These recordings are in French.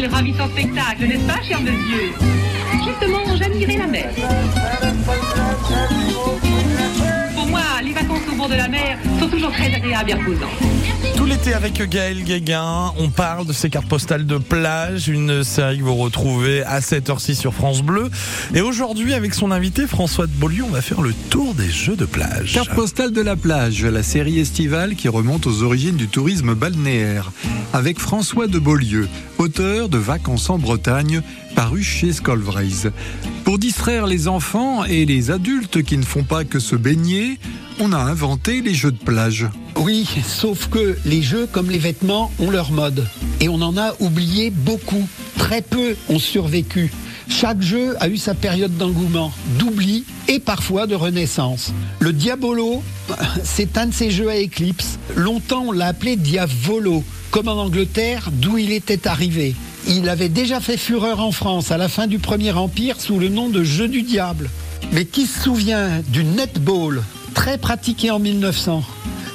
Quel ravissant spectacle, n'est-ce pas, cher monsieur Justement, j'admirais la mer. Pour moi, les vacances au bord de la mer sont toujours très agréables et reposantes. L'été avec Gaël Guéguin, on parle de ces cartes postales de plage, une série que vous retrouvez à 7h06 sur France Bleu. Et aujourd'hui, avec son invité François de Beaulieu, on va faire le tour des jeux de plage. Carte postale de la plage, la série estivale qui remonte aux origines du tourisme balnéaire. Avec François de Beaulieu, auteur de Vacances en Bretagne, paru chez Scolvraise. Pour distraire les enfants et les adultes qui ne font pas que se baigner, on a inventé les jeux de plage. Oui, sauf que les jeux, comme les vêtements, ont leur mode. Et on en a oublié beaucoup. Très peu ont survécu. Chaque jeu a eu sa période d'engouement, d'oubli et parfois de renaissance. Le Diabolo, c'est un de ces jeux à éclipse. Longtemps, on l'a appelé Diavolo, comme en Angleterre, d'où il était arrivé. Il avait déjà fait fureur en France à la fin du Premier Empire sous le nom de Jeu du Diable. Mais qui se souvient du netball, très pratiqué en 1900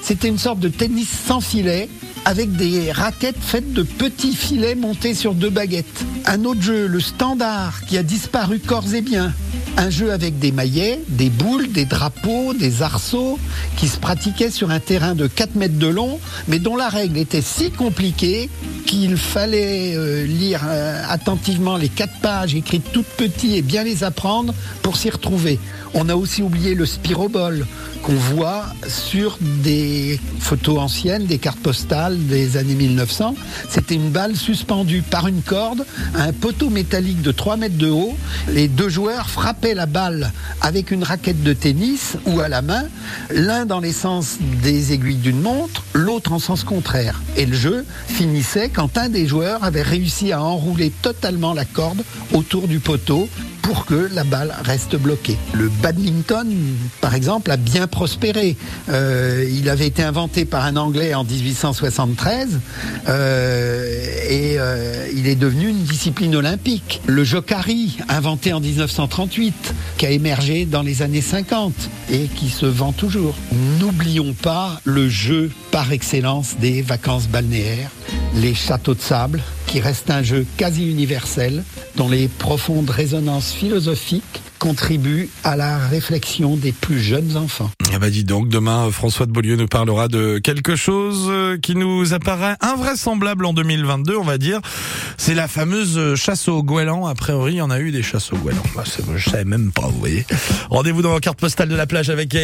C'était une sorte de tennis sans filet avec des raquettes faites de petits filets montés sur deux baguettes. Un autre jeu, le standard, qui a disparu corps et biens. Un jeu avec des maillets, des boules, des drapeaux, des arceaux, qui se pratiquait sur un terrain de 4 mètres de long, mais dont la règle était si compliquée qu'il fallait euh, lire euh, attentivement les quatre pages écrites toutes petites et bien les apprendre pour s'y retrouver. On a aussi oublié le spirobol qu'on voit sur des photos anciennes, des cartes postales des années 1900. C'était une balle suspendue par une corde à un poteau métallique de 3 mètres de haut. Les deux joueurs frappaient la balle avec une raquette de tennis ou à la main, l'un dans les sens des aiguilles d'une montre, l'autre en sens contraire. Et le jeu finissait quand un des joueurs avait réussi à enrouler totalement la corde autour du poteau pour que la balle reste bloquée. Le badminton, par exemple, a bien prospéré. Euh, il avait été inventé par un Anglais en 1873 euh, et euh, il est devenu une discipline olympique. Le jokari, inventé en 1938, qui a émergé dans les années 50 et qui se vend toujours. N'oublions pas le jeu par excellence des vacances balnéaires, les châteaux de sable, qui reste un jeu quasi universel, dont les profondes résonances philosophiques contribuent à la réflexion des plus jeunes enfants. Ah bah dis donc, demain, François de Beaulieu nous parlera de quelque chose euh, qui nous apparaît invraisemblable en 2022, on va dire. C'est la fameuse chasse au goéland. A priori, il y en a eu des chasses au goéland. Bah, je savais même pas, vous voyez. Rendez-vous dans la carte postale de la plage avec